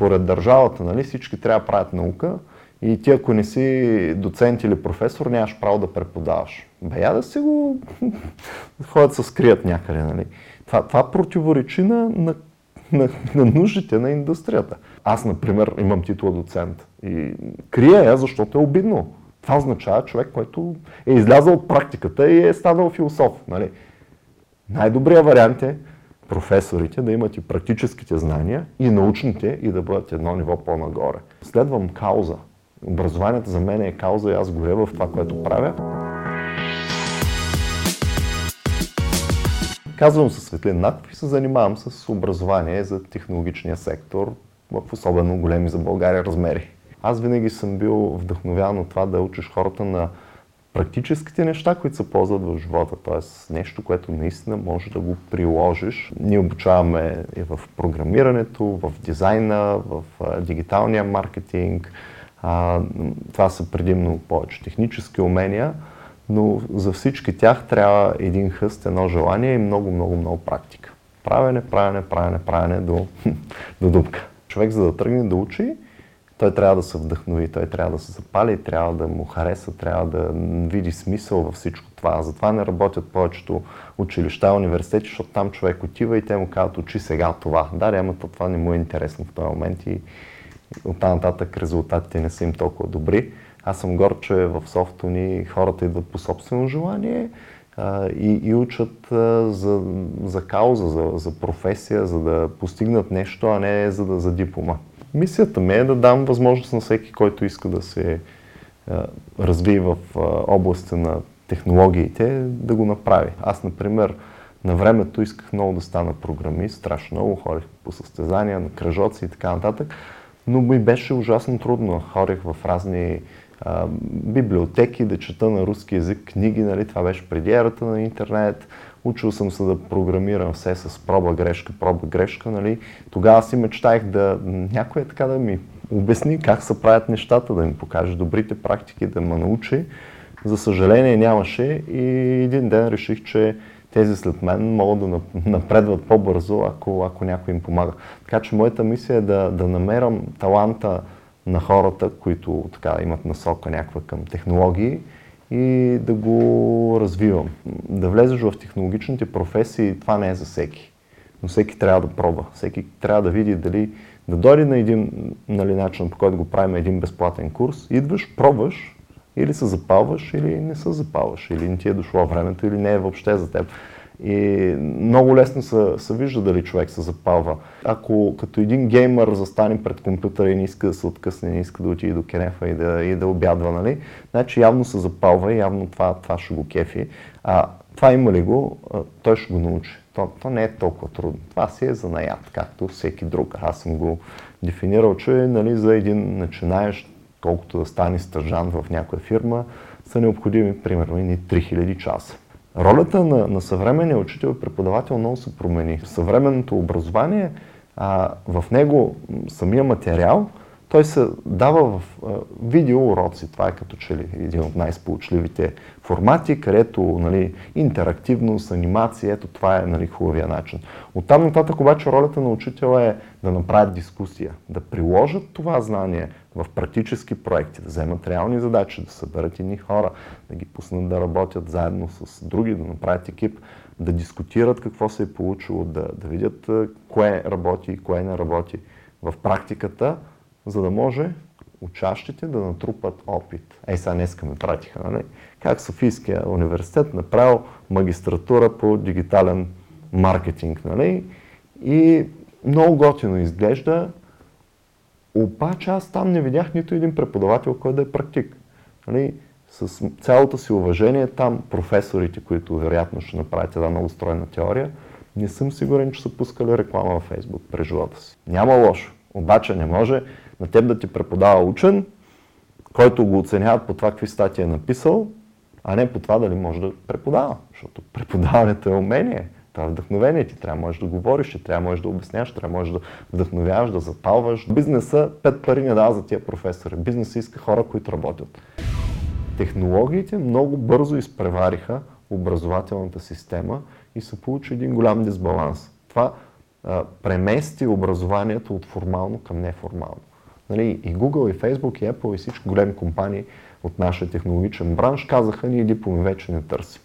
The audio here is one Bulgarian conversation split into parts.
според държавата, нали, всички трябва да правят наука и ти ако не си доцент или професор, нямаш право да преподаваш. Бе, я да си го ходят се скрият някъде. Нали. Това, това противоречи на, на, на, на нуждите на индустрията. Аз, например, имам титла доцент и крия я, защото е обидно. Това означава човек, който е излязъл от практиката и е станал философ. Нали? Най-добрият вариант е професорите да имат и практическите знания, и научните, и да бъдат едно ниво по-нагоре. Следвам кауза. Образованието за мен е кауза и аз горя в това, което правя. Казвам се Светлин Наков и се занимавам с образование за технологичния сектор в особено големи за България размери. Аз винаги съм бил вдъхновяван от това да учиш хората на практическите неща, които се ползват в живота, т.е. нещо, което наистина може да го приложиш. Ние обучаваме и в програмирането, в дизайна, в дигиталния маркетинг. това са предимно повече технически умения, но за всички тях трябва един хъст, едно желание и много, много, много практика. Правене, правене, правене, правене до, до дупка. Човек за да тръгне да учи, той трябва да се вдъхнови, той трябва да се запали, трябва да му хареса, трябва да види смисъл във всичко това. Затова не работят повечето училища, университети, защото там човек отива и те му казват, учи сега това. Да, ама това не му е интересно в този момент и оттам нататък резултатите не са им толкова добри. Аз съм горд, че в софто ни хората идват по собствено желание а, и, и учат а, за, за кауза, за, за професия, за да постигнат нещо, а не за, за диплома. Мисията ми е да дам възможност на всеки, който иска да се а, развие в а, областта на технологиите, да го направи. Аз, например, на времето исках много да стана програмист, страшно много, ходих по състезания, на кръжоци и така нататък, но ми беше ужасно трудно. Ходих в разни а, библиотеки да чета на руски язик книги, нали? това беше преди ерата на интернет. Учил съм се да програмирам все с проба грешка, проба грешка, нали? Тогава си мечтаях да някой е така да ми обясни как се правят нещата, да ми покаже добрите практики, да ме научи. За съжаление нямаше и един ден реших, че тези след мен могат да напредват по-бързо, ако, ако някой им помага. Така че моята мисия е да, да намерям таланта на хората, които така имат насока някаква към технологии и да го развивам. Да влезеш в технологичните професии, това не е за всеки. Но всеки трябва да пробва. Всеки трябва да види дали да дойде на един нали, начин, по който го правим един безплатен курс, идваш, пробваш, или се запалваш, или не се запалваш, или не ти е дошло времето, или не е въобще за теб. И много лесно се, се вижда дали човек се запалва. Ако като един геймър застане пред компютъра и не иска да се откъсне, не иска да отиде до кенефа и да, и да обядва, нали? Значи явно се запалва и явно това, това ще го кефи. А това има ли го, той ще го научи. То, то не е толкова трудно. Това си е занаят, както всеки друг. Аз съм го дефинирал, че нали, за един начинаещ, колкото да стане стъжан в някоя фирма, са необходими примерно и 3000 часа. Ролята на, на съвременния учител и преподавател много се промени. Съвременното образование, а, в него самия материал, той се дава в а, видеоуроци. Това е като че ли един от най-сполучливите формати, където нали, интерактивност, анимация, ето това е нали, хубавия начин. От там нататък обаче ролята на учителя е да направят дискусия, да приложат това знание в практически проекти, да вземат реални задачи, да съберат едни хора, да ги пуснат да работят заедно с други, да направят екип, да дискутират какво се е получило, да, да видят кое работи и кое не работи в практиката, за да може учащите да натрупат опит. Ей, сега днеска ме пратиха, нали? Как Софийския университет направил магистратура по дигитален маркетинг, нали? И много готино изглежда, обаче аз там не видях нито един преподавател, който да е практик. Нали? С цялото си уважение там професорите, които вероятно ще направят една много стройна теория, не съм сигурен, че са пускали реклама във Фейсбук през живота си. Няма лошо. Обаче не може на теб да ти преподава учен, който го оценяват по това какви статии е написал, а не по това дали може да преподава. Защото преподаването е умение. Това е вдъхновение. Ти трябва можеш да говориш, ти трябва можеш да обясняваш, трябва можеш да вдъхновяваш, да запалваш. Бизнеса пет пари не дава за тия професори. Бизнеса иска хора, които работят. Технологиите много бързо изпревариха образователната система и се получи един голям дисбаланс. Това а, премести образованието от формално към неформално. Нали, и Google, и Facebook, и Apple, и всички големи компании от нашия технологичен бранш казаха, ние дипломи вече не търсим.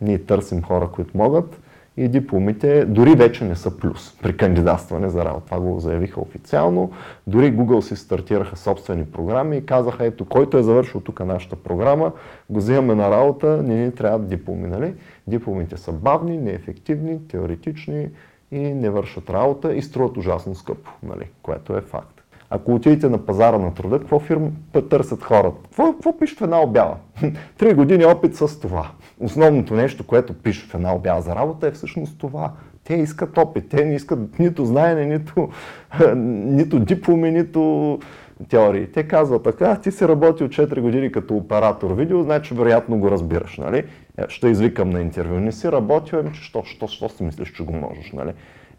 Ние търсим хора, които могат и дипломите дори вече не са плюс при кандидатстване за работа. Това го заявиха официално. Дори Google си стартираха собствени програми и казаха, ето, който е завършил тук нашата програма, го взимаме на работа, не ни трябват дипломи. Нали? Дипломите са бавни, неефективни, теоретични и не вършат работа и струват ужасно скъпо, нали? което е факт. Ако отидете на пазара на труда, какво фирма търсят хората? Какво, какво пишат в една обява? Три години опит с това. Основното нещо, което пишат в една обява за работа е всъщност това. Те искат опит, те не искат нито знаене, нито, нито дипломи, нито теории. Те казват така, ти си работил 4 години като оператор видео, значи вероятно го разбираш, нали? Е, ще извикам на интервю. Не си работил, ами че що, що, що си мислиш, че го можеш, нали?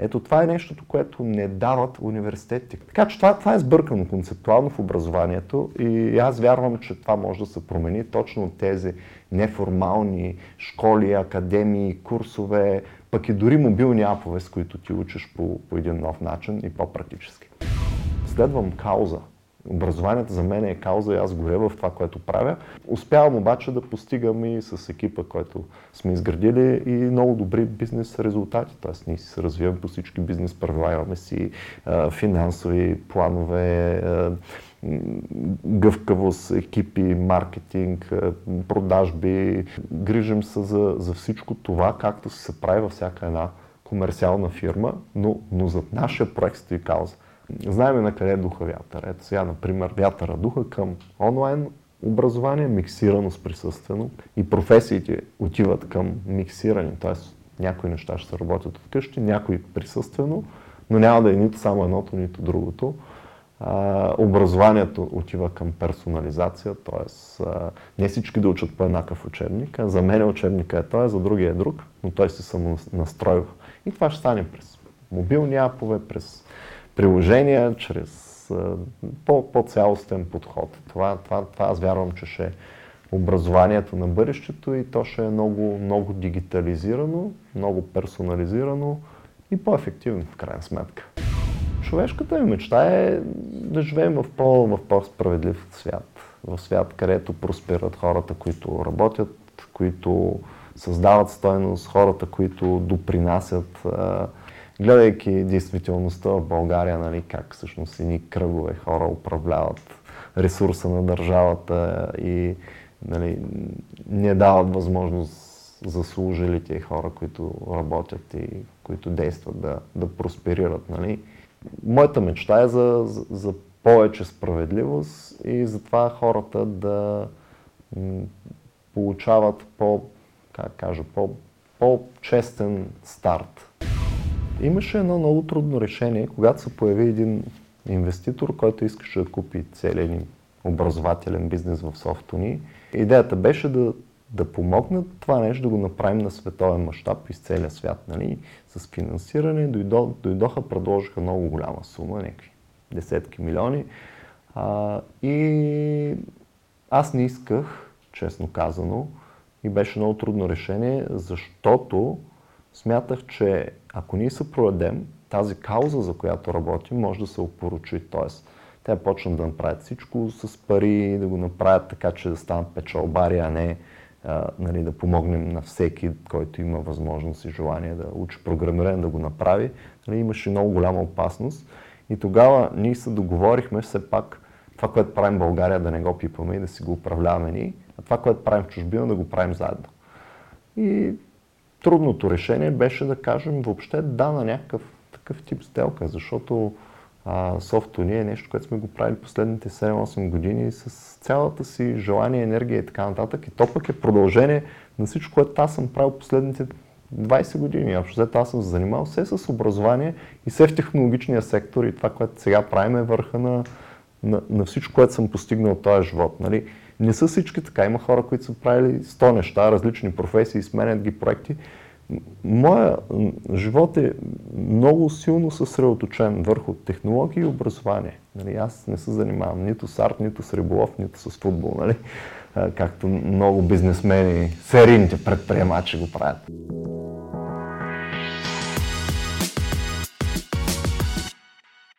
Ето това е нещото, което не дават университетите. Така че това, това е сбъркано концептуално в образованието и аз вярвам, че това може да се промени точно от тези неформални школи, академии, курсове, пък и дори мобилни апове, с които ти учиш по, по един нов начин и по-практически. Следвам кауза. Образованието за мен е кауза и аз горя в това, което правя. Успявам обаче да постигам и с екипа, който сме изградили и много добри бизнес резултати. Тоест ние се развиваме по всички бизнес правила, имаме си а, финансови планове, а, гъвкавост, екипи, маркетинг, продажби. Грижим се за, за всичко това, както се прави във всяка една комерциална фирма, но, но зад нашия проект стои кауза. Знаеме на къде духа вятър. Ето сега, например, вятъра духа към онлайн образование, миксирано с присъствено и професиите отиват към миксиране, т.е. някои неща ще се работят от къщи, някои присъствено, но няма да е нито само едното, нито другото. А, образованието отива към персонализация, т.е. не всички да учат по еднакъв учебник, за мен учебника е той, за другия е друг, но той се самонастройва. И това ще стане през мобилни апове, през приложения, чрез по-цялостен подход. Това, това, това аз вярвам, че ще е образованието на бъдещето и то ще е много, много дигитализирано, много персонализирано и по-ефективно в крайна сметка. Човешката ми мечта е да живеем в, по, в по-справедлив свят. В свят, където просперат хората, които работят, които създават стойност, хората, които допринасят гледайки действителността в България, нали, как всъщност едни кръгове хора управляват ресурса на държавата и нали, не дават възможност за служилите хора, които работят и които действат да, да просперират. Нали. Моята мечта е за, за, за повече справедливост и за това хората да получават по, как кажа, по, по-честен старт Имаше едно много трудно решение, когато се появи един инвеститор, който искаше да купи целият образователен бизнес в софтуни. Идеята беше да, да помогнат това нещо да го направим на световен мащаб из целия свят. Нали? С финансиране дойдо, дойдоха, предложиха много голяма сума, някакви десетки милиони. А, и аз не исках, честно казано, и беше много трудно решение, защото смятах, че ако ние се продадем, тази кауза, за която работим, може да се опоручи. Тоест, те почнат да направят всичко с пари, да го направят така, че да станат печалбари, а не а, нали, да помогнем на всеки, който има възможност и желание да учи програмиране, да го направи. Нали, имаше много голяма опасност. И тогава ние се договорихме все пак това, което правим в България, да не го пипаме и да си го управляваме ние, а това, което правим в чужбина, да го правим заедно. И трудното решение беше да кажем въобще да на някакъв такъв тип сделка, защото а, софто ни е нещо, което сме го правили последните 7-8 години с цялата си желание, енергия и така нататък. И то пък е продължение на всичко, което аз съм правил последните 20 години. Общо аз съм се занимавал все с образование и все в технологичния сектор и това, което сега правим е върха на, на, на всичко, което съм постигнал в този живот. Нали? Не са всички така. Има хора, които са правили 100 неща, различни професии, сменят ги проекти. Моя живот е много силно съсредоточен върху технологии и образование. Нали, аз не се занимавам нито с арт, нито с риболов, нито с футбол, нали? както много бизнесмени, серийните предприемачи го правят.